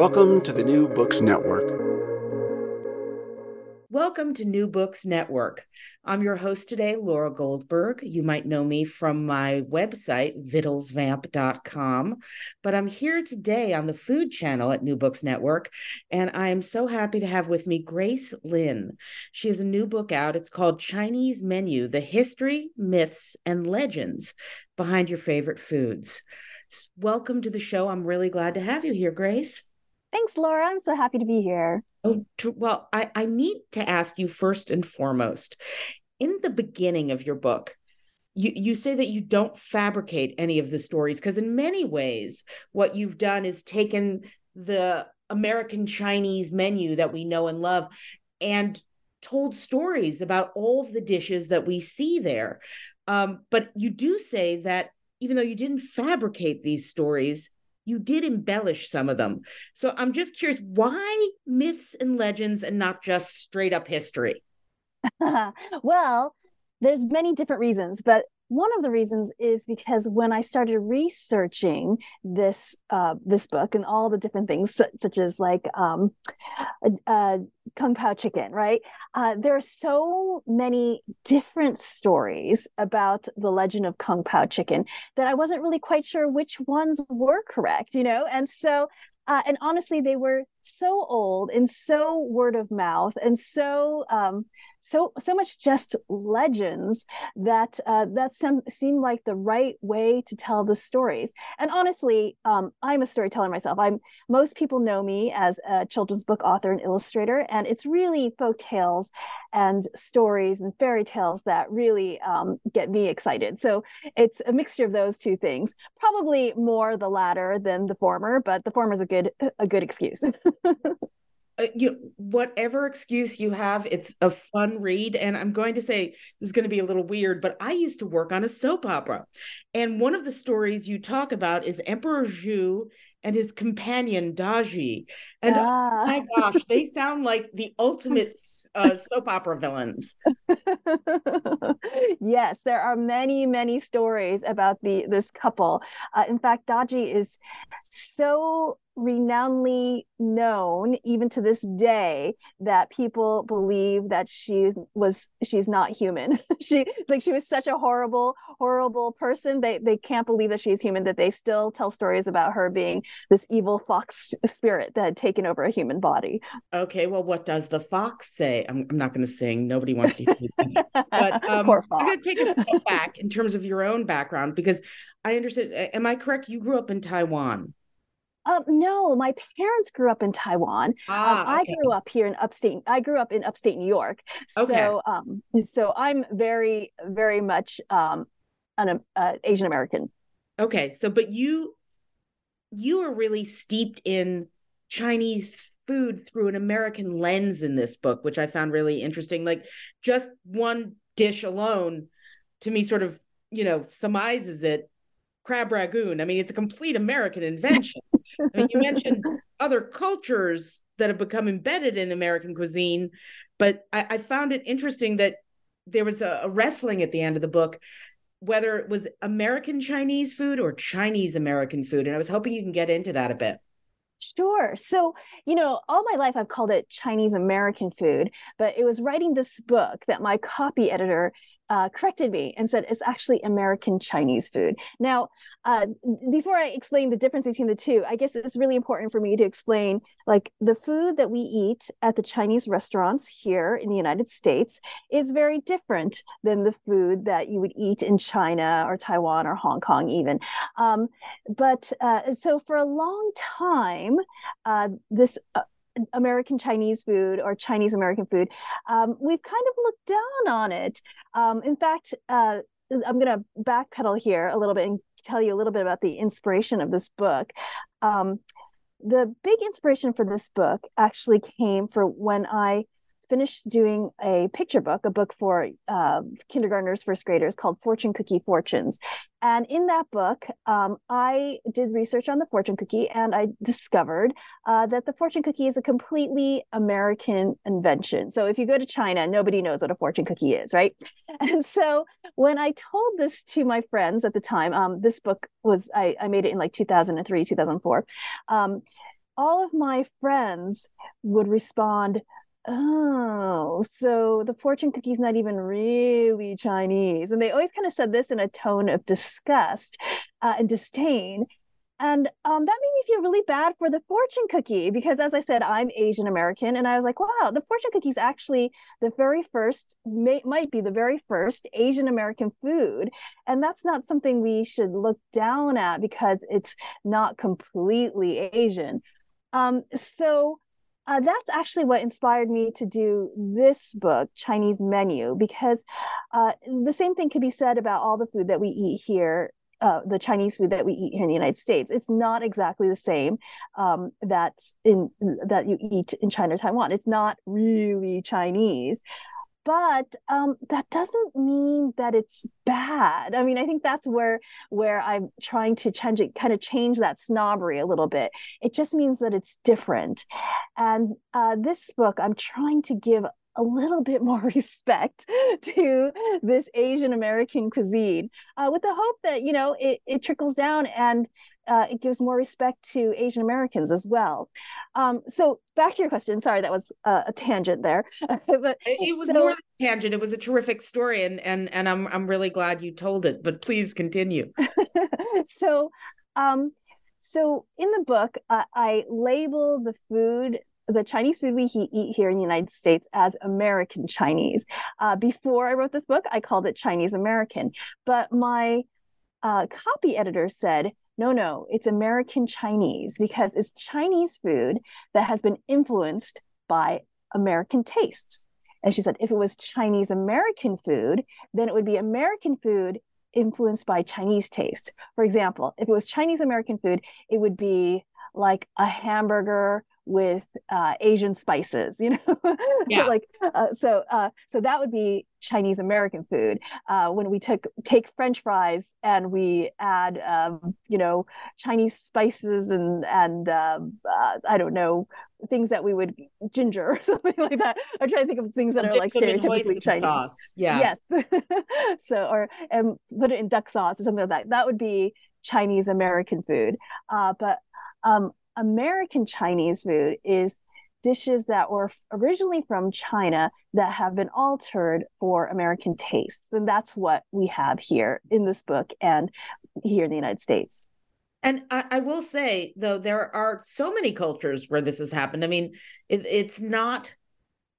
Welcome to the New Books Network. Welcome to New Books Network. I'm your host today, Laura Goldberg. You might know me from my website, vittlesvamp.com, but I'm here today on the food channel at New Books Network, and I am so happy to have with me Grace Lin. She has a new book out. It's called Chinese Menu The History, Myths, and Legends Behind Your Favorite Foods. Welcome to the show. I'm really glad to have you here, Grace. Thanks, Laura. I'm so happy to be here. Oh, well, I, I need to ask you first and foremost in the beginning of your book, you, you say that you don't fabricate any of the stories because, in many ways, what you've done is taken the American Chinese menu that we know and love and told stories about all of the dishes that we see there. Um, but you do say that even though you didn't fabricate these stories, you did embellish some of them. So I'm just curious why myths and legends and not just straight up history? well, there's many different reasons, but one of the reasons is because when I started researching this uh, this book and all the different things, such, such as like um, uh, kung pao chicken, right? Uh, there are so many different stories about the legend of kung pao chicken that I wasn't really quite sure which ones were correct, you know. And so uh, and honestly, they were so old and so word of mouth and so um, so so much just legends that uh, that some seemed like the right way to tell the stories. And honestly, um, I'm a storyteller myself. I'm most people know me as a children's book author and illustrator, and it's really folk tales and stories and fairy tales that really um, get me excited. So it's a mixture of those two things. Probably more the latter than the former, but the former is a good a good excuse. uh, you whatever excuse you have it's a fun read. And i'm going to say this is going to be a little weird but i used to work on a soap opera. And one of the stories you talk about is emperor zhou and his companion daji. And ah. oh my gosh they sound like the ultimate uh, soap opera villains. Yes there are many many stories about the this couple. Uh, in fact daji is so renownedly known even to this day that people believe that she's was she's not human. She like she was such a horrible horrible person. They they can't believe that she's human that they still tell stories about her being this evil fox spirit that had taken over a human body. Okay well what does the fox say? I'm, I'm not going to sing. Nobody wants to hear but um, Poor fox. i'm going to take a step back in terms of your own background because i understand am i correct? You grew up in taiwan um, no, my parents grew up in Taiwan. Um, ah, um, okay. I grew up here in upstate. I grew up in upstate New York. Okay. So, um, so I'm very, very much um, an uh, Asian American. Okay, so but you, you are really steeped in Chinese food through an American lens in this book, which I found really interesting. Like just one dish alone, to me, sort of you know surmises it. Crab rangoon. I mean, it's a complete American invention. I mean, you mentioned other cultures that have become embedded in American cuisine, but I, I found it interesting that there was a, a wrestling at the end of the book whether it was American Chinese food or Chinese American food. And I was hoping you can get into that a bit. Sure. So, you know, all my life I've called it Chinese American food, but it was writing this book that my copy editor uh, corrected me and said it's actually American Chinese food. Now, uh, before I explain the difference between the two, I guess it's really important for me to explain like the food that we eat at the Chinese restaurants here in the United States is very different than the food that you would eat in China or Taiwan or Hong Kong, even. Um, but uh, so for a long time, uh, this uh, American Chinese food or Chinese American food, um, we've kind of looked down on it. Um, in fact, uh, I'm going to backpedal here a little bit and tell you a little bit about the inspiration of this book. Um, the big inspiration for this book actually came for when I finished doing a picture book, a book for uh, kindergartners, first graders called Fortune Cookie Fortunes. And in that book, um, I did research on the fortune cookie and I discovered uh, that the fortune cookie is a completely American invention. So if you go to China, nobody knows what a fortune cookie is, right? And so when I told this to my friends at the time, um, this book was, I, I, made it in like 2003, 2004. Um, all of my friends would respond, oh, so the fortune cookie's not even really Chinese. And they always kind of said this in a tone of disgust uh, and disdain. And um, that made me feel really bad for the fortune cookie because, as I said, I'm Asian American. And I was like, wow, the fortune cookie is actually the very first, may, might be the very first Asian American food. And that's not something we should look down at because it's not completely Asian. Um, so uh, that's actually what inspired me to do this book, Chinese Menu, because uh, the same thing could be said about all the food that we eat here. Uh, the Chinese food that we eat here in the United States, it's not exactly the same um, that's in that you eat in China Taiwan. It's not really Chinese, but um, that doesn't mean that it's bad. I mean, I think that's where where I'm trying to change it, kind of change that snobbery a little bit. It just means that it's different. And uh, this book, I'm trying to give a little bit more respect to this Asian American cuisine, uh, with the hope that you know it, it trickles down and uh, it gives more respect to Asian Americans as well. Um, so back to your question. Sorry, that was uh, a tangent there. but it was so, more than a tangent. It was a terrific story, and and and I'm I'm really glad you told it. But please continue. so, um, so in the book, uh, I label the food the Chinese food we eat here in the United States as American Chinese. Uh, before I wrote this book, I called it Chinese American. But my uh, copy editor said, no, no, it's American Chinese because it's Chinese food that has been influenced by American tastes. And she said, if it was Chinese American food, then it would be American food influenced by Chinese taste. For example, if it was Chinese American food, it would be like a hamburger with uh, Asian spices, you know, yeah. like uh, so. Uh, so that would be Chinese American food. Uh, when we took take French fries and we add, um, you know, Chinese spices and and um, uh, I don't know things that we would ginger or something like that. I'm trying to think of things that are like stereotypically Chinese. Sauce. Yeah. Yes. so or and put it in duck sauce or something like that. That would be Chinese American food. Uh, but um, American Chinese food is dishes that were originally from China that have been altered for American tastes. And that's what we have here in this book and here in the United States. And I, I will say, though, there are so many cultures where this has happened. I mean, it, it's not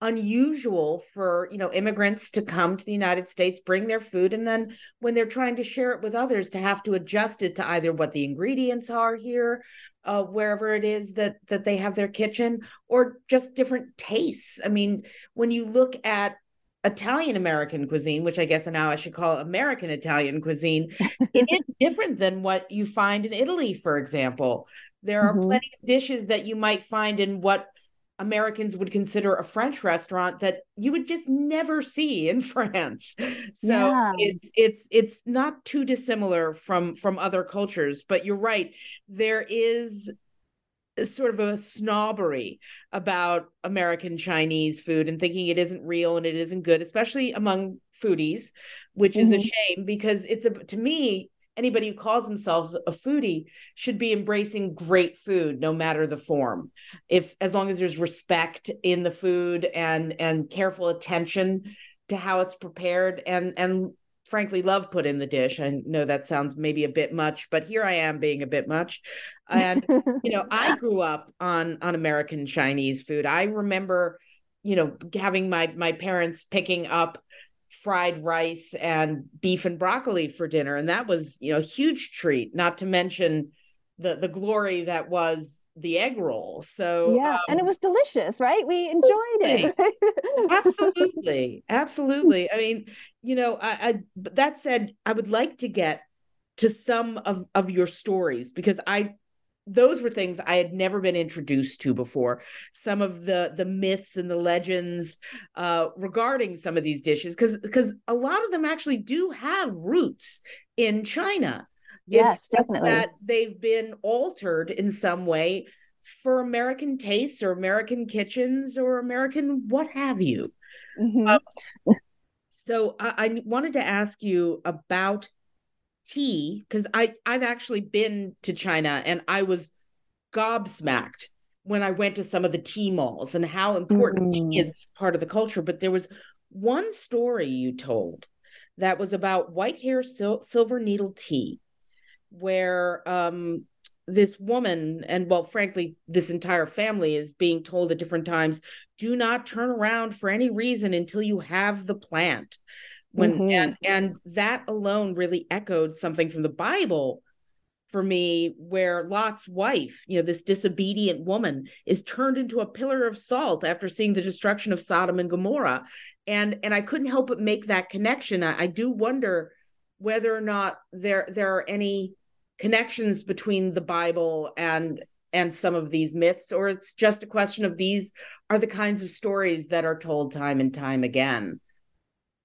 unusual for you know immigrants to come to the united states bring their food and then when they're trying to share it with others to have to adjust it to either what the ingredients are here uh, wherever it is that that they have their kitchen or just different tastes i mean when you look at Italian American cuisine, which I guess now I should call American Italian cuisine, it is different than what you find in Italy, for example. There are mm-hmm. plenty of dishes that you might find in what Americans would consider a French restaurant that you would just never see in France. So yeah. it's it's it's not too dissimilar from from other cultures, but you're right. There is sort of a snobbery about American Chinese food and thinking it isn't real and it isn't good, especially among foodies, which mm-hmm. is a mm-hmm. shame because it's a to me anybody who calls themselves a foodie should be embracing great food no matter the form if as long as there's respect in the food and and careful attention to how it's prepared and and frankly love put in the dish. I know that sounds maybe a bit much, but here I am being a bit much. And you know, I grew up on on American Chinese food. I remember, you know, having my my parents picking up fried rice and beef and broccoli for dinner and that was, you know, a huge treat, not to mention the the glory that was the egg roll. So yeah, um, and it um, was delicious, right? We enjoyed it. absolutely, absolutely. I mean, you know, I, I that said, I would like to get to some of of your stories because I those were things I had never been introduced to before. Some of the the myths and the legends uh, regarding some of these dishes, because because a lot of them actually do have roots in China. Yes, definitely. That they've been altered in some way for American tastes or American kitchens or American what have you. Mm-hmm. Um, so I, I wanted to ask you about tea because I I've actually been to China and I was gobsmacked when I went to some of the tea malls and how important mm. tea is part of the culture. But there was one story you told that was about white hair sil- silver needle tea where um, this woman and well frankly this entire family is being told at different times do not turn around for any reason until you have the plant when mm-hmm. and and that alone really echoed something from the bible for me where lot's wife you know this disobedient woman is turned into a pillar of salt after seeing the destruction of sodom and gomorrah and and i couldn't help but make that connection i, I do wonder whether or not there there are any connections between the Bible and and some of these myths, or it's just a question of these are the kinds of stories that are told time and time again.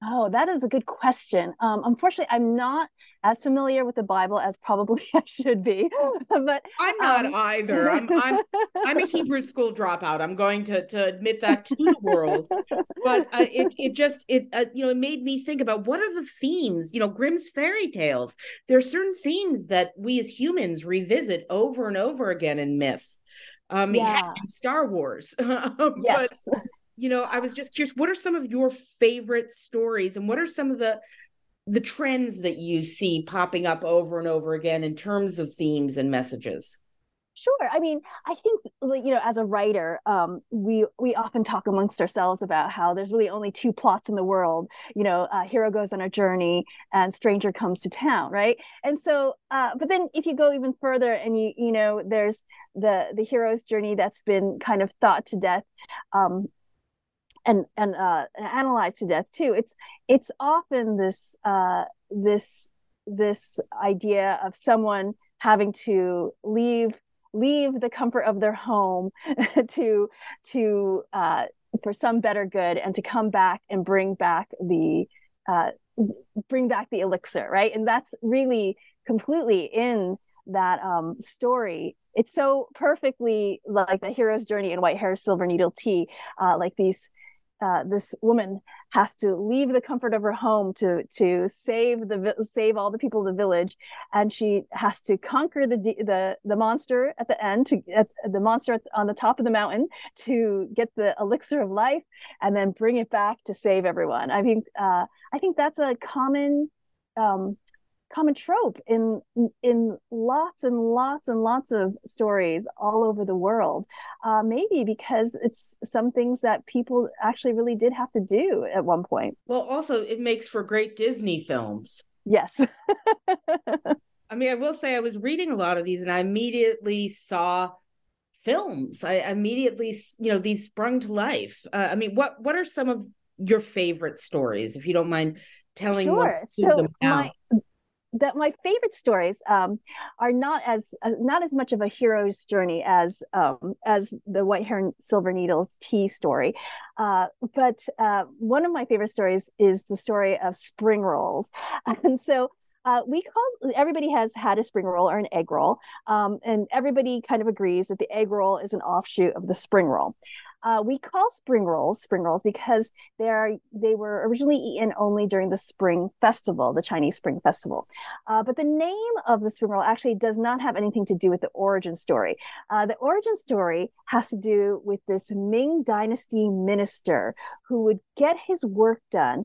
Oh, that is a good question. Um, unfortunately, I'm not as familiar with the Bible as probably I should be. but I'm not um... either. I'm, I'm I'm a Hebrew school dropout. I'm going to to admit that to the world. But uh, it it just it uh, you know it made me think about what are the themes. You know, Grimm's fairy tales. There are certain themes that we as humans revisit over and over again in myth. Um, yeah. in Star Wars. yes. But, you know, I was just curious, what are some of your favorite stories and what are some of the the trends that you see popping up over and over again in terms of themes and messages? Sure. I mean, I think you know, as a writer, um, we we often talk amongst ourselves about how there's really only two plots in the world. You know, uh, hero goes on a journey, and stranger comes to town, right? And so, uh, but then if you go even further, and you you know, there's the the hero's journey that's been kind of thought to death um, and and uh, analyzed to death too. It's it's often this uh, this this idea of someone having to leave leave the comfort of their home to to uh, for some better good and to come back and bring back the uh, bring back the elixir right and that's really completely in that um, story it's so perfectly like the hero's journey in white hair silver needle tea uh, like these uh, this woman has to leave the comfort of her home to to save the save all the people of the village, and she has to conquer the the the monster at the end to at, the monster on the top of the mountain to get the elixir of life, and then bring it back to save everyone. I think uh, I think that's a common um, common trope in in lots and lots and lots of stories all over the world. Uh, maybe because it's some things that people actually really did have to do at one point. Well also it makes for great disney films. Yes. I mean i will say i was reading a lot of these and i immediately saw films. I immediately you know these sprung to life. Uh, i mean what what are some of your favorite stories if you don't mind telling sure. so my that my favorite stories um, are not as uh, not as much of a hero's journey as um, as the white and silver needles tea story. Uh, but uh, one of my favorite stories is the story of spring rolls. And so uh, we call everybody has had a spring roll or an egg roll um, and everybody kind of agrees that the egg roll is an offshoot of the spring roll Uh, we call spring rolls spring rolls because they are they were originally eaten only during the Spring Festival, the Chinese Spring Festival. Uh, but the name of the spring roll actually does not have anything to do with the origin story. Uh, the origin story has to do with this Ming Dynasty minister who would get his work done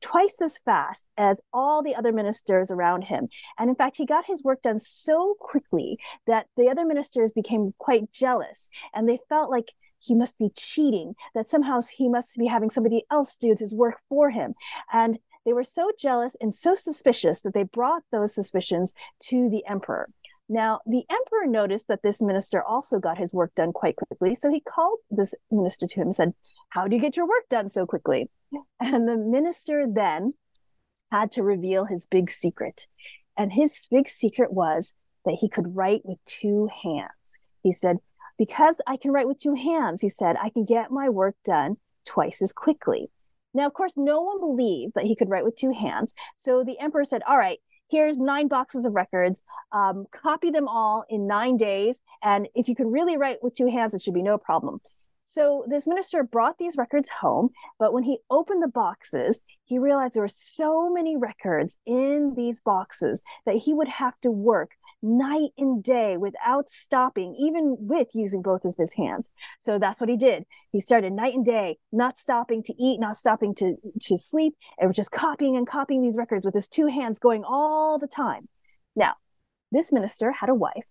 twice as fast as all the other ministers around him. And in fact, he got his work done so quickly that the other ministers became quite jealous and they felt like he must be cheating, that somehow he must be having somebody else do his work for him. And they were so jealous and so suspicious that they brought those suspicions to the emperor. Now, the emperor noticed that this minister also got his work done quite quickly. So he called this minister to him and said, How do you get your work done so quickly? And the minister then had to reveal his big secret. And his big secret was that he could write with two hands. He said, Because I can write with two hands, he said, I can get my work done twice as quickly. Now, of course, no one believed that he could write with two hands. So the emperor said, All right, here's nine boxes of records. Um, copy them all in nine days. And if you can really write with two hands, it should be no problem. So this minister brought these records home, but when he opened the boxes, he realized there were so many records in these boxes that he would have to work night and day without stopping, even with using both of his hands. So that's what he did. He started night and day, not stopping to eat, not stopping to, to sleep, and just copying and copying these records with his two hands going all the time. Now, this minister had a wife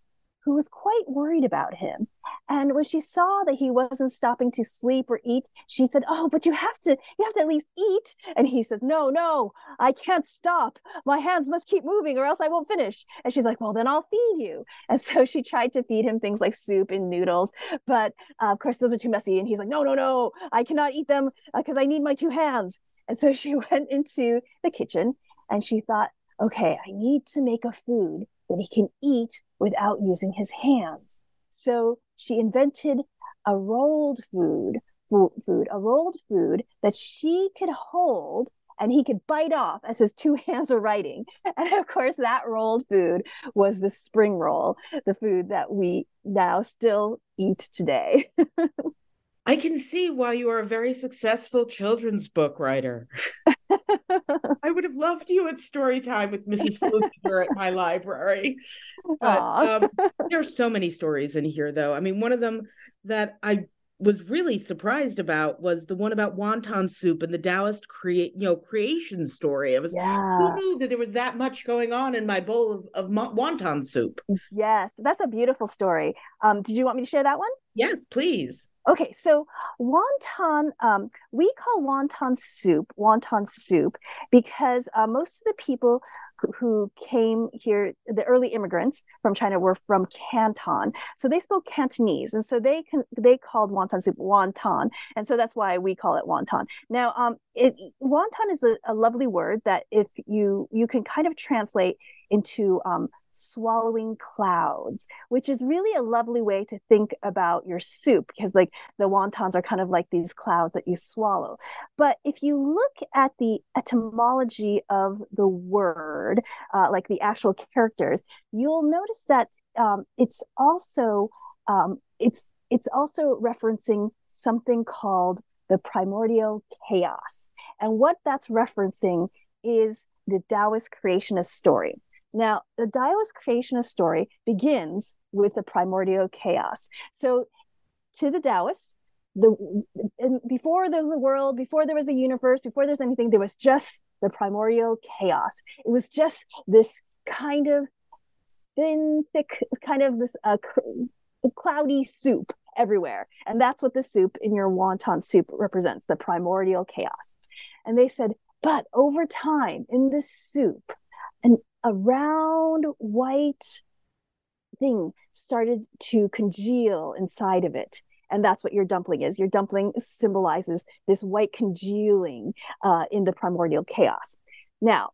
who was quite worried about him. And when she saw that he wasn't stopping to sleep or eat, she said, "Oh, but you have to you have to at least eat." And he says, "No, no, I can't stop. My hands must keep moving or else I won't finish." And she's like, "Well, then I'll feed you." And so she tried to feed him things like soup and noodles, but uh, of course those are too messy and he's like, "No, no, no. I cannot eat them because uh, I need my two hands." And so she went into the kitchen and she thought, "Okay, I need to make a food that he can eat without using his hands. So she invented a rolled food, food, a rolled food that she could hold and he could bite off as his two hands were writing. And of course, that rolled food was the spring roll, the food that we now still eat today. I can see why you are a very successful children's book writer. I would have loved you at story time with Mrs. Flukiger at my library. But um, there are so many stories in here, though. I mean, one of them that I was really surprised about was the one about wonton soup and the Taoist create, you know, creation story. I was yeah. who knew that there was that much going on in my bowl of, of wonton soup. Yes, that's a beautiful story. Um, did you want me to share that one? Yes, please. Okay, so wonton, um, we call wonton soup wonton soup because uh, most of the people who came here, the early immigrants from China were from Canton. So they spoke Cantonese. And so they can, they called wonton soup wonton. And so that's why we call it wonton. Now, um, it, wonton is a, a lovely word that if you, you can kind of translate into um, swallowing clouds, which is really a lovely way to think about your soup because, like, the wontons are kind of like these clouds that you swallow. But if you look at the etymology of the word, uh, like the actual characters, you'll notice that um, it's also um, it's it's also referencing something called the primordial chaos, and what that's referencing is the Taoist creationist story. Now, the Taoist creationist story begins with the primordial chaos. So, to the Taoists, the before there was a world, before there was a universe, before there's anything, there was just the primordial chaos. It was just this kind of thin, thick, kind of this uh, cloudy soup everywhere. And that's what the soup in your wonton soup represents the primordial chaos. And they said, but over time in this soup, an a round white thing started to congeal inside of it. And that's what your dumpling is. Your dumpling symbolizes this white congealing uh, in the primordial chaos. Now,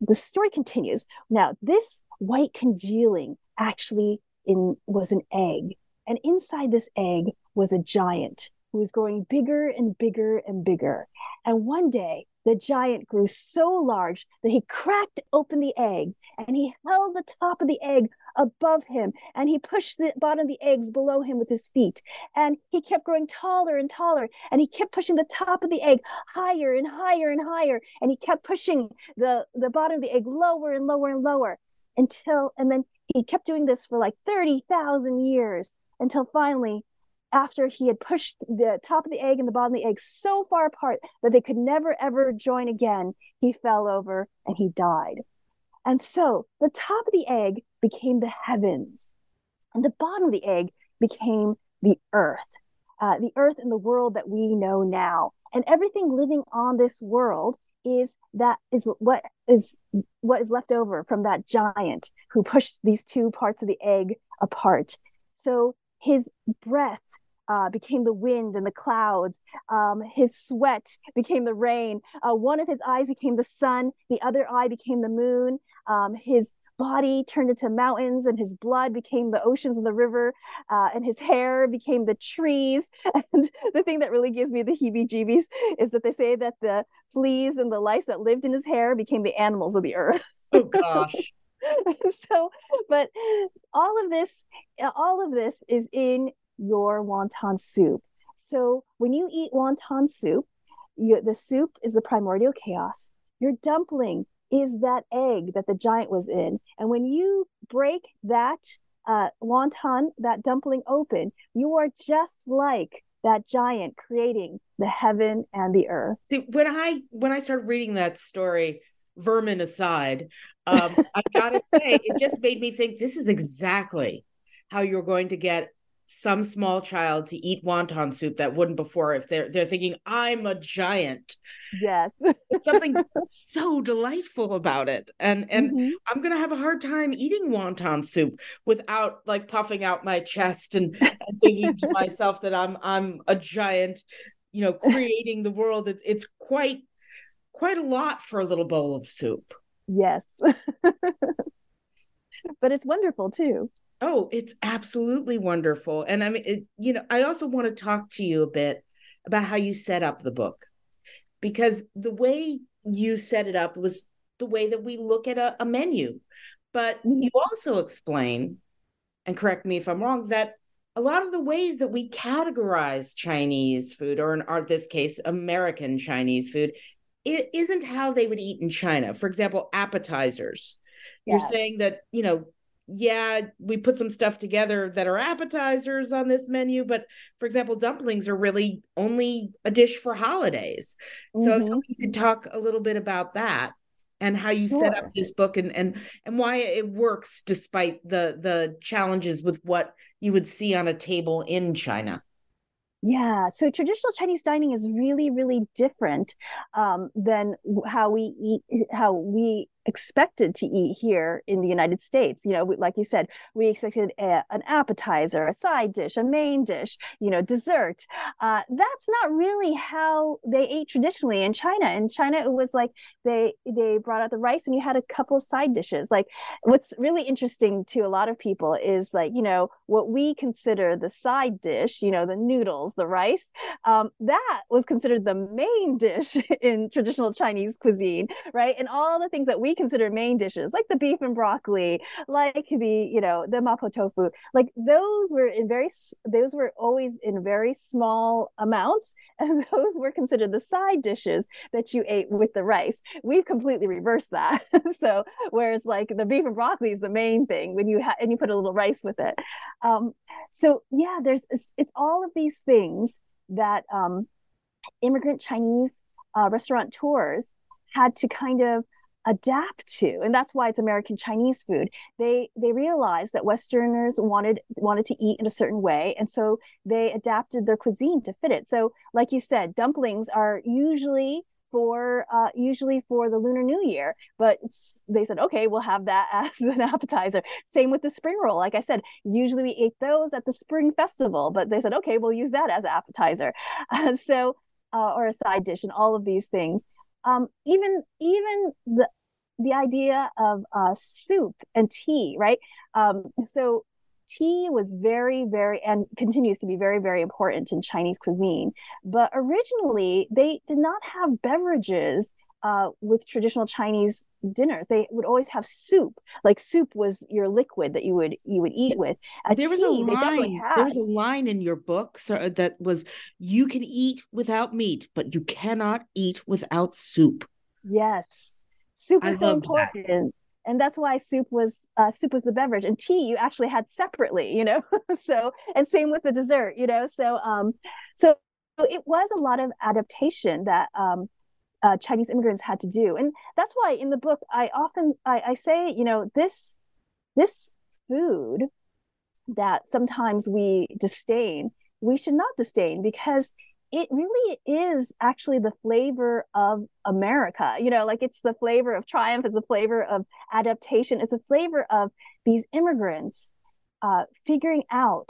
the story continues. Now, this white congealing actually in was an egg, and inside this egg was a giant who was growing bigger and bigger and bigger. And one day, the giant grew so large that he cracked open the egg and he held the top of the egg above him, and he pushed the bottom of the eggs below him with his feet. And he kept growing taller and taller, and he kept pushing the top of the egg higher and higher and higher, and he kept pushing the, the bottom of the egg lower and lower and lower until, and then he kept doing this for like 30,000 years until finally after he had pushed the top of the egg and the bottom of the egg so far apart that they could never ever join again, he fell over and he died. And so the top of the egg became the heavens, and the bottom of the egg became the earth, uh, the earth and the world that we know now. And everything living on this world is that is what is what is left over from that giant who pushed these two parts of the egg apart. So his breath uh, became the wind and the clouds. Um, his sweat became the rain. Uh, one of his eyes became the sun. The other eye became the moon. Um, his body turned into mountains and his blood became the oceans and the river uh, and his hair became the trees and the thing that really gives me the heebie jeebies is that they say that the fleas and the lice that lived in his hair became the animals of the earth oh gosh so but all of this all of this is in your wonton soup. So when you eat wonton soup, you, the soup is the primordial chaos. Your dumpling is that egg that the giant was in. And when you break that uh, wonton, that dumpling open, you are just like that giant creating the heaven and the earth. When I when I started reading that story, vermin aside, um, I gotta say, it just made me think this is exactly how you're going to get some small child to eat wonton soup that wouldn't before if they're they're thinking I'm a giant. Yes. something so delightful about it. And and mm-hmm. I'm going to have a hard time eating wonton soup without like puffing out my chest and, and thinking to myself that I'm I'm a giant, you know, creating the world. It's it's quite quite a lot for a little bowl of soup. Yes. but it's wonderful too. Oh, it's absolutely wonderful. And I mean, it, you know, I also want to talk to you a bit about how you set up the book because the way you set it up was the way that we look at a, a menu. But you also explain, and correct me if I'm wrong, that a lot of the ways that we categorize Chinese food, or in our this case, American Chinese food, it isn't how they would eat in China. For example, appetizers. Yes. You're saying that, you know, yeah, we put some stuff together that are appetizers on this menu, but for example, dumplings are really only a dish for holidays. So mm-hmm. you could talk a little bit about that and how you sure. set up this book and and and why it works despite the the challenges with what you would see on a table in China. Yeah, so traditional Chinese dining is really, really different um, than how we eat, how we expected to eat here in the United States. You know, like you said, we expected a, an appetizer, a side dish, a main dish, you know, dessert. Uh, that's not really how they ate traditionally in China. In China, it was like they they brought out the rice and you had a couple of side dishes. Like what's really interesting to a lot of people is like you know what we consider the side dish, you know, the noodles, the rice. Um, that was considered the main dish in traditional Chinese cuisine, right? And all the things that we consider main dishes, like the beef and broccoli, like the, you know, the mapo tofu, like those were in very, those were always in very small amounts. And those were considered the side dishes that you ate with the rice. We've completely reversed that. so, whereas like the beef and broccoli is the main thing when you have, and you put a little rice with it. Um, so yeah, there's, it's, it's all of these things that um, immigrant Chinese uh, restaurateurs had to kind of adapt to and that's why it's american chinese food. They they realized that westerners wanted wanted to eat in a certain way and so they adapted their cuisine to fit it. So like you said dumplings are usually for uh, usually for the lunar new year but they said okay we'll have that as an appetizer. Same with the spring roll. Like i said usually we ate those at the spring festival but they said okay we'll use that as an appetizer. Uh, so uh, or a side dish and all of these things um, even even the the idea of uh, soup and tea, right? Um, so tea was very, very, and continues to be very, very important in Chinese cuisine. But originally, they did not have beverages uh, with traditional Chinese dinners. They would always have soup. Like soup was your liquid that you would you would eat with. A there was tea, a line. There was a line in your book so, that was, "You can eat without meat, but you cannot eat without soup." Yes, soup is so important. That. And that's why soup was uh, soup was the beverage, and tea you actually had separately, you know. so and same with the dessert, you know. So um, so it was a lot of adaptation that um, uh, Chinese immigrants had to do. And that's why in the book, I often I, I say, you know, this this food that sometimes we disdain, we should not disdain because it really is actually the flavor of America. You know, like it's the flavor of triumph, it's the flavor of adaptation, it's a flavor of these immigrants uh, figuring out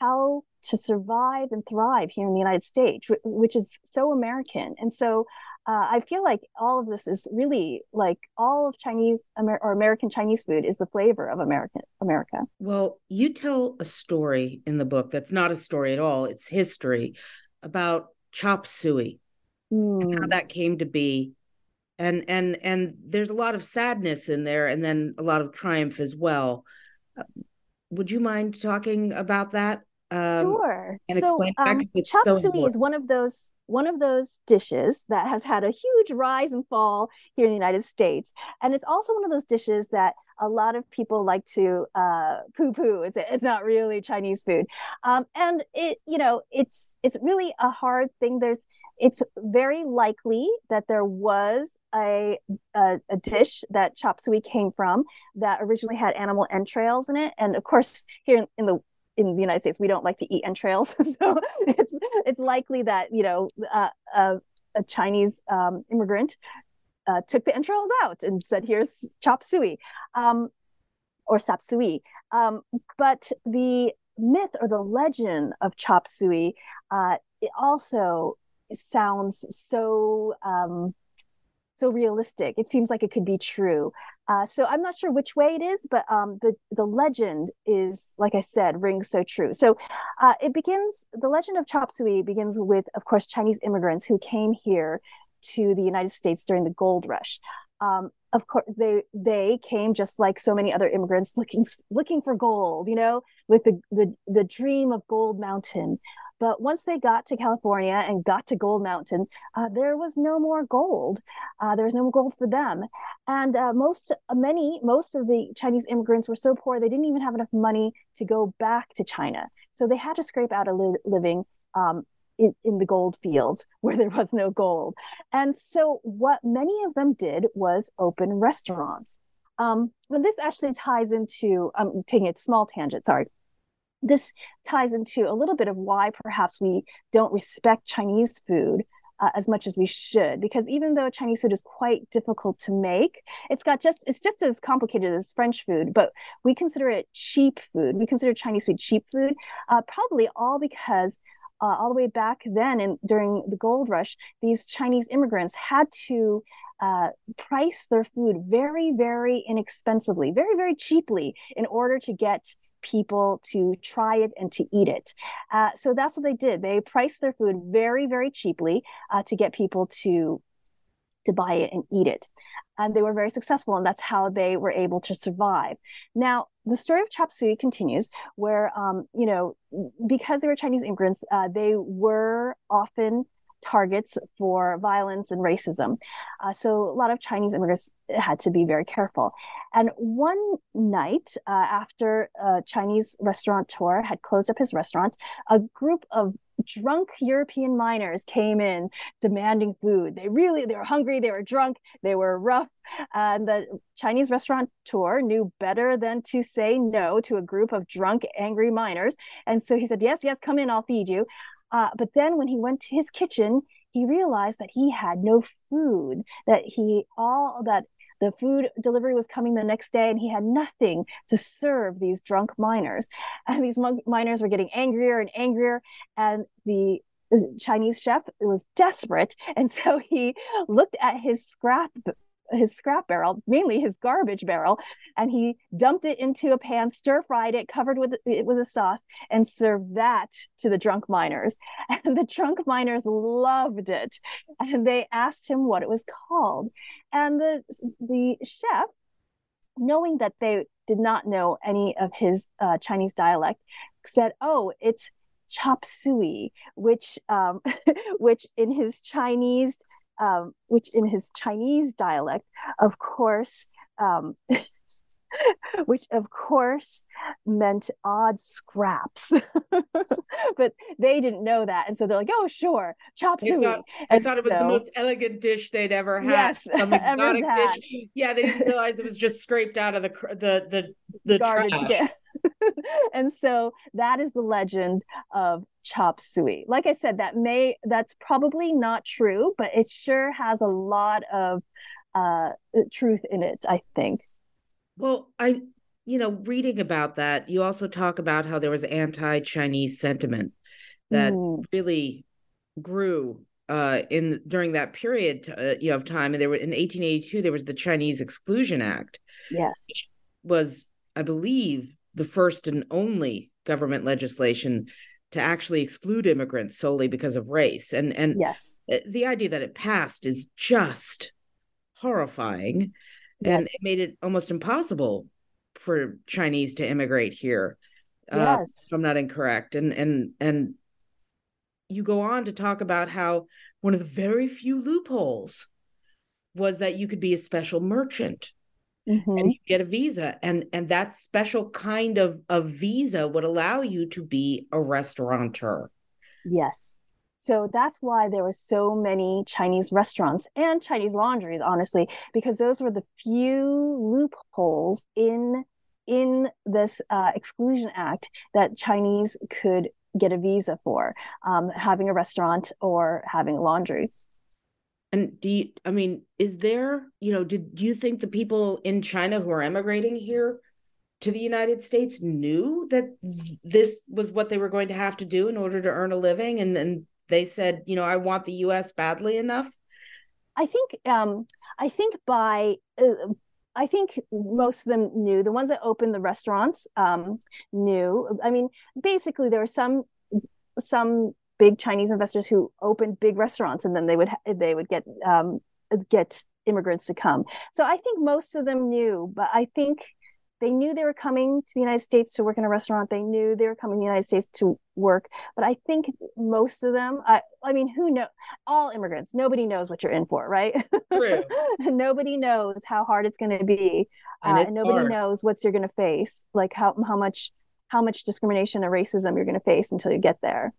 how to survive and thrive here in the United States, which is so American. And so uh, I feel like all of this is really like all of Chinese Amer- or American Chinese food is the flavor of American America. Well, you tell a story in the book that's not a story at all; it's history about chop suey mm. and how hmm. that came to be, and and and there's a lot of sadness in there, and then a lot of triumph as well. Uh, would you mind talking about that? Um, sure. And so, explain um, chop so suey is one of those one of those dishes that has had a huge rise and fall here in the United States, and it's also one of those dishes that a lot of people like to uh, poo-poo. It's it's not really Chinese food, um, and it you know it's it's really a hard thing. There's it's very likely that there was a, a, a dish that chop suey came from that originally had animal entrails in it, and of course here in, in the in the United States, we don't like to eat entrails, so it's it's likely that you know uh, uh, a Chinese um, immigrant uh, took the entrails out and said, "Here's chop suey," um, or sap suey. Um, but the myth or the legend of chop suey uh, it also sounds so um, so realistic. It seems like it could be true. Uh, so I'm not sure which way it is, but um, the the legend is, like I said, rings so true. So uh, it begins. The legend of chop suey begins with, of course, Chinese immigrants who came here to the United States during the gold rush. Um, of course, they they came just like so many other immigrants, looking looking for gold. You know, with the the the dream of Gold Mountain. But once they got to California and got to Gold Mountain, uh, there was no more gold. Uh, there was no more gold for them. And uh, most, many, most of the Chinese immigrants were so poor, they didn't even have enough money to go back to China. So they had to scrape out a li- living um, in, in, the gold fields where there was no gold. And so what many of them did was open restaurants. Um, and this actually ties into, I'm taking a small tangent, sorry this ties into a little bit of why perhaps we don't respect Chinese food uh, as much as we should because even though Chinese food is quite difficult to make, it's got just it's just as complicated as French food, but we consider it cheap food. We consider Chinese food cheap food, uh, probably all because uh, all the way back then and during the gold rush, these Chinese immigrants had to uh, price their food very, very inexpensively, very, very cheaply in order to get people to try it and to eat it. Uh, so that's what they did. They priced their food very, very cheaply uh, to get people to to buy it and eat it. And they were very successful, and that's how they were able to survive. Now, the story of chop suey continues, where um, you know, because they were Chinese immigrants, uh, they were often targets for violence and racism. Uh, so a lot of Chinese immigrants had to be very careful. And one night uh, after a Chinese restaurateur had closed up his restaurant, a group of drunk European miners came in demanding food. They really they were hungry, they were drunk, they were rough. And the Chinese restaurateur knew better than to say no to a group of drunk, angry miners. And so he said, Yes, yes, come in, I'll feed you. Uh, but then when he went to his kitchen, he realized that he had no food, that he all that the food delivery was coming the next day and he had nothing to serve these drunk miners. And these miners were getting angrier and angrier. And the Chinese chef was desperate. And so he looked at his scrap his scrap barrel, mainly his garbage barrel, and he dumped it into a pan, stir fried it, covered with it with a sauce, and served that to the drunk miners. And the drunk miners loved it, and they asked him what it was called. And the the chef, knowing that they did not know any of his uh, Chinese dialect, said, "Oh, it's." chop suey, which um, which in his Chinese um, which in his Chinese dialect, of course, um, which of course meant odd scraps. but they didn't know that. And so they're like, oh, sure, chop suey. I thought, I thought it was so, the most elegant dish they'd ever had. Yes, Some exotic dish. Yeah, they didn't realize it was just scraped out of the the the, the garbage. trash. And so that is the legend of chop suey. Like I said, that may that's probably not true, but it sure has a lot of uh, truth in it. I think. Well, I you know reading about that, you also talk about how there was anti-Chinese sentiment that mm. really grew uh, in during that period uh, you know, of time. And there were in 1882 there was the Chinese Exclusion Act. Yes, was I believe the first and only government legislation to actually exclude immigrants solely because of race. And and yes. the idea that it passed is just horrifying. Yes. and it made it almost impossible for chinese to immigrate here uh, yes. Uh, if i'm not incorrect. And and and you go on to talk about how one of the very few loopholes was that you could be a special merchant mm-hmm. and you get a visa and and that special kind of of visa would allow you to be a restaurateur yes so that's why there were so many Chinese restaurants and Chinese laundries, honestly, because those were the few loopholes in in this uh, exclusion act that Chinese could get a visa for, um, having a restaurant or having a laundry. And do you, I mean, is there, you know, did do you think the people in China who are emigrating here to the United States knew that this was what they were going to have to do in order to earn a living? And then they said, you know, I want the US badly enough? I think, um, I think by, uh, I think most of them knew. The ones that opened the restaurants um, knew. I mean, basically, there were some some big Chinese investors who opened big restaurants, and then they would they would get um, get immigrants to come. So I think most of them knew, but I think they knew they were coming to the United States to work in a restaurant. They knew they were coming to the United States to work. But I think most of them, I, I mean, who know? All immigrants, nobody knows what you're in for, right? True. nobody knows how hard it's going to be, and, uh, and nobody hard. knows what you're going to face, like how how much how much discrimination and racism you're going to face until you get there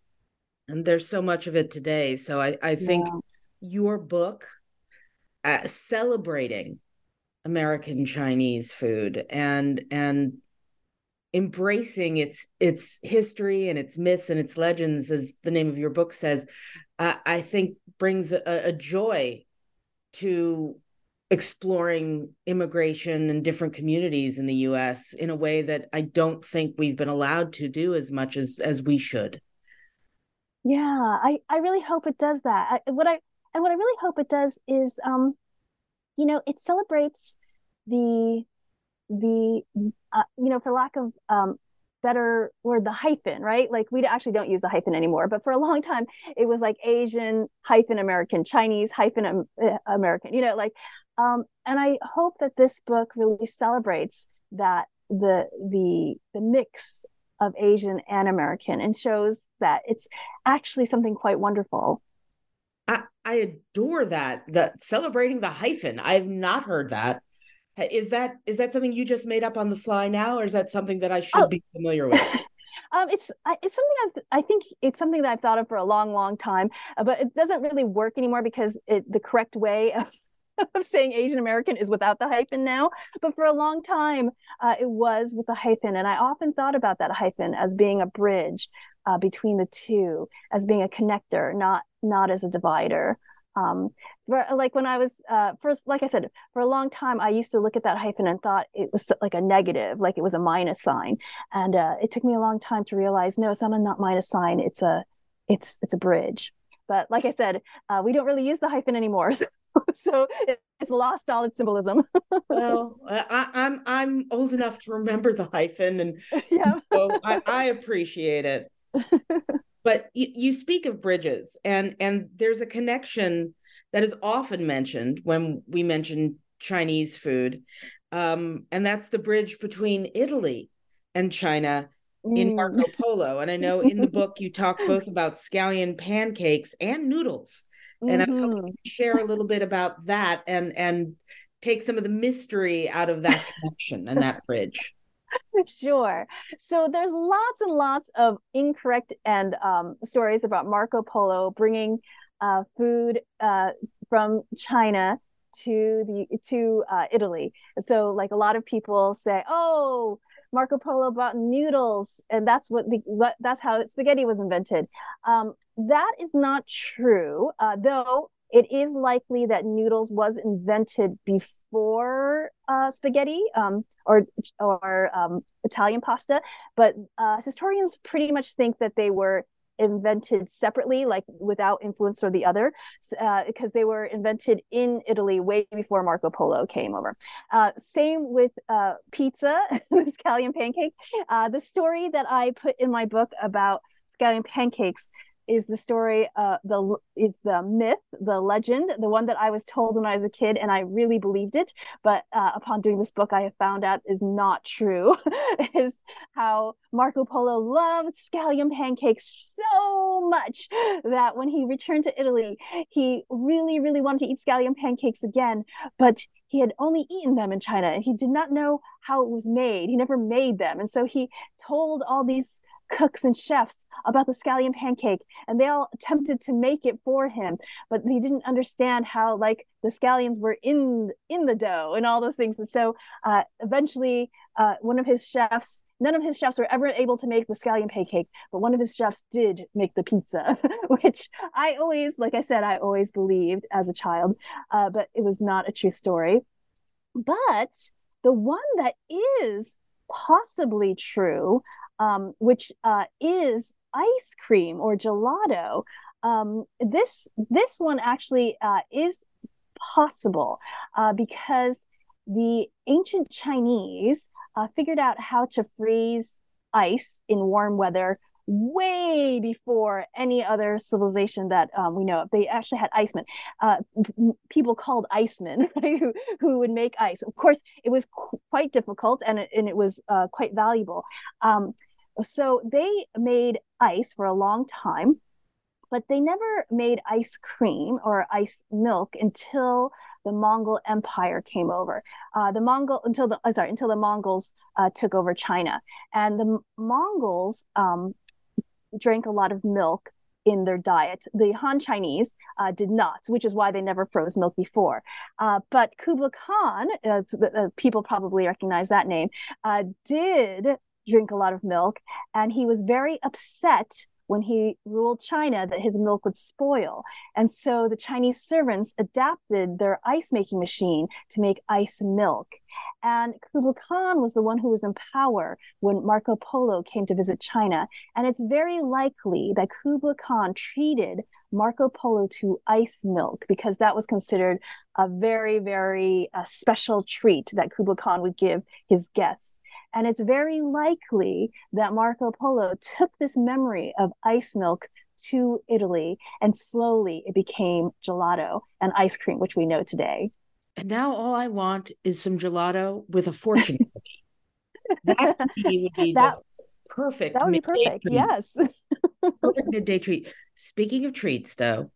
and there's so much of it today so i i think yeah. your book uh, celebrating american chinese food and and embracing its its history and its myths and its legends as the name of your book says uh, i think brings a, a joy to exploring immigration and different communities in the US in a way that I don't think we've been allowed to do as much as as we should. Yeah, I, I really hope it does that. I, what I and what I really hope it does is, um, you know, it celebrates the the uh, you know, for lack of um, better word, the hyphen, right? Like we actually don't use the hyphen anymore, but for a long time it was like Asian hyphen American, Chinese hyphen um, American, you know, like. Um, and I hope that this book really celebrates that the the the mix of Asian and American and shows that it's actually something quite wonderful. I, I adore that. The celebrating the hyphen. I've not heard that. Is that is that something you just made up on the fly now, or is that something that I should oh. be familiar with? um, it's it's something I've, I think it's something that I've thought of for a long, long time, uh, but it doesn't really work anymore because it, the correct way of of saying Asian American is without the hyphen now, but for a long time uh, it was with the hyphen, and I often thought about that hyphen as being a bridge uh, between the two, as being a connector, not not as a divider. Um, for, like when I was uh, first, like I said, for a long time, I used to look at that hyphen and thought it was like a negative, like it was a minus sign, and uh, it took me a long time to realize no, it's not a not minus sign. It's a it's it's a bridge. But like I said, uh, we don't really use the hyphen anymore. so it's lost all its symbolism. well, I, am I'm, I'm old enough to remember the hyphen, and yeah. so I, I appreciate it. but you, you speak of bridges, and and there's a connection that is often mentioned when we mention Chinese food, um, and that's the bridge between Italy and China in mm. Marco Polo. And I know in the book you talk both about scallion pancakes and noodles. And mm-hmm. I was hoping to share a little bit about that and and take some of the mystery out of that connection and that bridge. Sure. So there's lots and lots of incorrect and um, stories about Marco Polo bringing uh, food uh, from China to the to uh, Italy. So like a lot of people say, "Oh, Marco Polo brought noodles, and that's what what, that's how spaghetti was invented." Um, that is not true, uh, though. It is likely that noodles was invented before uh, spaghetti um, or or um, Italian pasta, but uh, historians pretty much think that they were invented separately, like without influence or the other, uh, because they were invented in Italy way before Marco Polo came over. Uh, same with uh, pizza, the scallion pancake. Uh, the story that I put in my book about scallion pancakes is the story uh the is the myth the legend the one that i was told when i was a kid and i really believed it but uh, upon doing this book i have found out is not true is how marco polo loved scallion pancakes so much that when he returned to italy he really really wanted to eat scallion pancakes again but he had only eaten them in china and he did not know how it was made. He never made them. And so he told all these cooks and chefs about the scallion pancake and they all attempted to make it for him but he didn't understand how like the scallions were in in the dough and all those things. And so uh, eventually uh, one of his chefs none of his chefs were ever able to make the scallion pancake but one of his chefs did make the pizza which i always like i said i always believed as a child uh, but it was not a true story. But the one that is possibly true um, which uh, is ice cream or gelato. Um, this this one actually uh, is possible uh, because the ancient Chinese uh, figured out how to freeze ice in warm weather way before any other civilization that um, we know of. They actually had icemen, uh, people called icemen, right, who, who would make ice. Of course, it was qu- quite difficult and it, and it was uh, quite valuable. Um, so they made ice for a long time, but they never made ice cream or ice milk until the Mongol Empire came over. Uh, the Mongol until the uh, sorry until the Mongols uh, took over China, and the Mongols um, drank a lot of milk in their diet. The Han Chinese uh, did not, which is why they never froze milk before. Uh, but Kublai Khan, uh, people probably recognize that name, uh, did drink a lot of milk. And he was very upset when he ruled China that his milk would spoil. And so the Chinese servants adapted their ice making machine to make ice milk. And Kublai Khan was the one who was in power when Marco Polo came to visit China. And it's very likely that Kublai Khan treated Marco Polo to ice milk because that was considered a very, very uh, special treat that Kublai Khan would give his guests. And it's very likely that Marco Polo took this memory of ice milk to Italy and slowly it became gelato and ice cream, which we know today. And now all I want is some gelato with a fortune cookie. that would be that, just perfect. That would be perfect. Treat. Yes. perfect midday treat. Speaking of treats, though,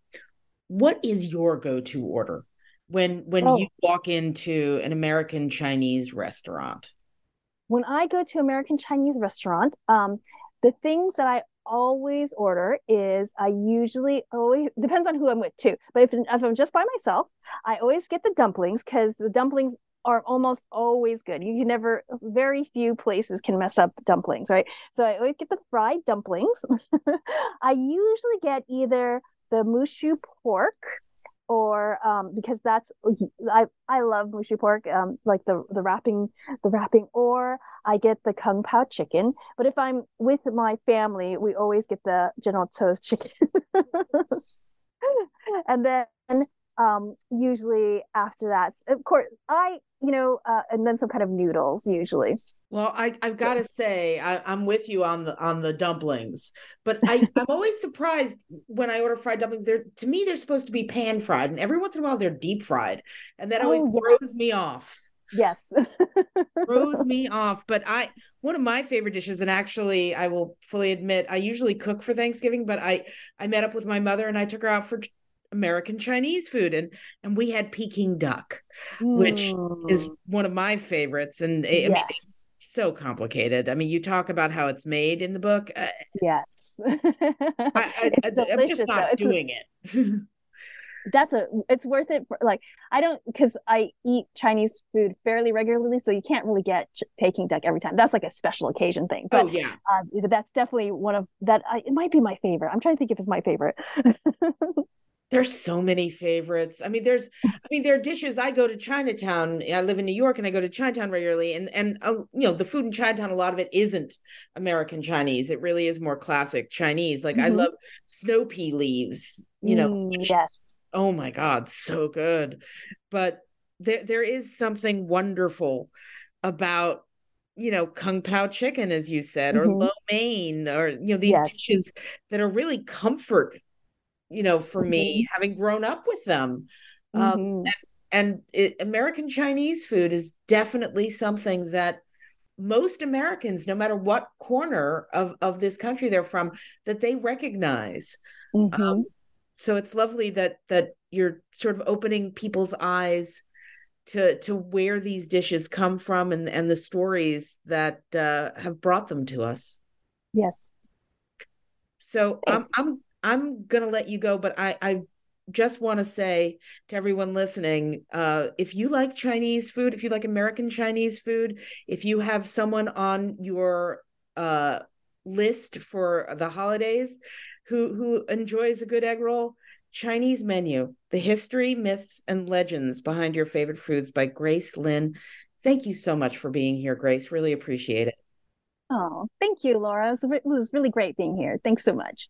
what is your go-to order when when oh. you walk into an American Chinese restaurant? When I go to American Chinese restaurant, um, the things that I always order is I usually always depends on who I'm with too. But if, if I'm just by myself, I always get the dumplings because the dumplings are almost always good. You can never, very few places can mess up dumplings, right? So I always get the fried dumplings. I usually get either the mushu pork or um, because that's I I love mushu pork, um, like the the wrapping the wrapping, or I get the kung pao chicken. But if I'm with my family, we always get the General Tso's chicken. and then um, usually after that, of course, I, you know, uh, and then some kind of noodles usually. Well, I, I've got to say, I, am with you on the on the dumplings, but I, I'm always surprised when I order fried dumplings. They're to me, they're supposed to be pan fried, and every once in a while they're deep fried, and that always oh, yes. throws me off. Yes, throws me off. But I, one of my favorite dishes, and actually, I will fully admit, I usually cook for Thanksgiving, but I I met up with my mother and I took her out for American Chinese food and and we had Peking duck, mm. which is one of my favorites. And I yes. mean, it's so complicated. I mean, you talk about how it's made in the book. Uh, yes, I, am just not doing a, it. that's a it's worth it for, like i don't because i eat chinese food fairly regularly so you can't really get ch- peking duck every time that's like a special occasion thing but oh, yeah uh, that's definitely one of that I, it might be my favorite i'm trying to think if it's my favorite there's so many favorites. I mean, there's, I mean, there are dishes. I go to Chinatown. I live in New York, and I go to Chinatown regularly. And and uh, you know, the food in Chinatown, a lot of it isn't American Chinese. It really is more classic Chinese. Like mm-hmm. I love snow pea leaves. You know, mm, yes. Oh my God, so good. But there there is something wonderful about you know kung pao chicken, as you said, mm-hmm. or lo mein, or you know these yes. dishes that are really comfort you know, for mm-hmm. me, having grown up with them. Um, mm-hmm. Um, and, and it, American Chinese food is definitely something that most Americans, no matter what corner of, of this country they're from, that they recognize. Mm-hmm. Um, so it's lovely that that you're sort of opening people's eyes to to where these dishes come from and and the stories that uh, have brought them to us. Yes. So I'm I'm I'm gonna let you go, but I I just want to say to everyone listening, uh, if you like Chinese food, if you like American Chinese food, if you have someone on your uh, list for the holidays who who enjoys a good egg roll, Chinese menu, the history, myths, and legends behind your favorite foods by Grace Lin. Thank you so much for being here, Grace. Really appreciate it. Oh, thank you, Laura. It was really great being here. Thanks so much.